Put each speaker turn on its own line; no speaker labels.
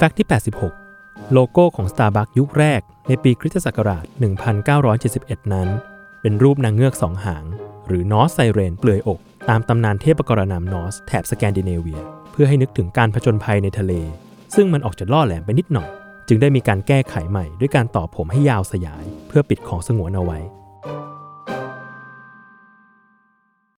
Fact ที่ 86 โลโก้ของ Starbucks ยุคแรกในปีคริสตศักราช 1971 นั้น เป็นรูปนางเงือกสองหาง หรือ Norse Siren เปลือยอก ตามตำนานเทพปกรณัม Norse แถบสแกนดิเนเวีย เพื่อให้นึกถึงการผจญภัยในทะเล ซึ่งมันออกจะล่อแหลมไปนิดหน่อย จึงได้มีการแก้ไขใหม่ด้วยการต่อผมให้ยาวสยาย เพื่อปิดของสงวนเอาไว้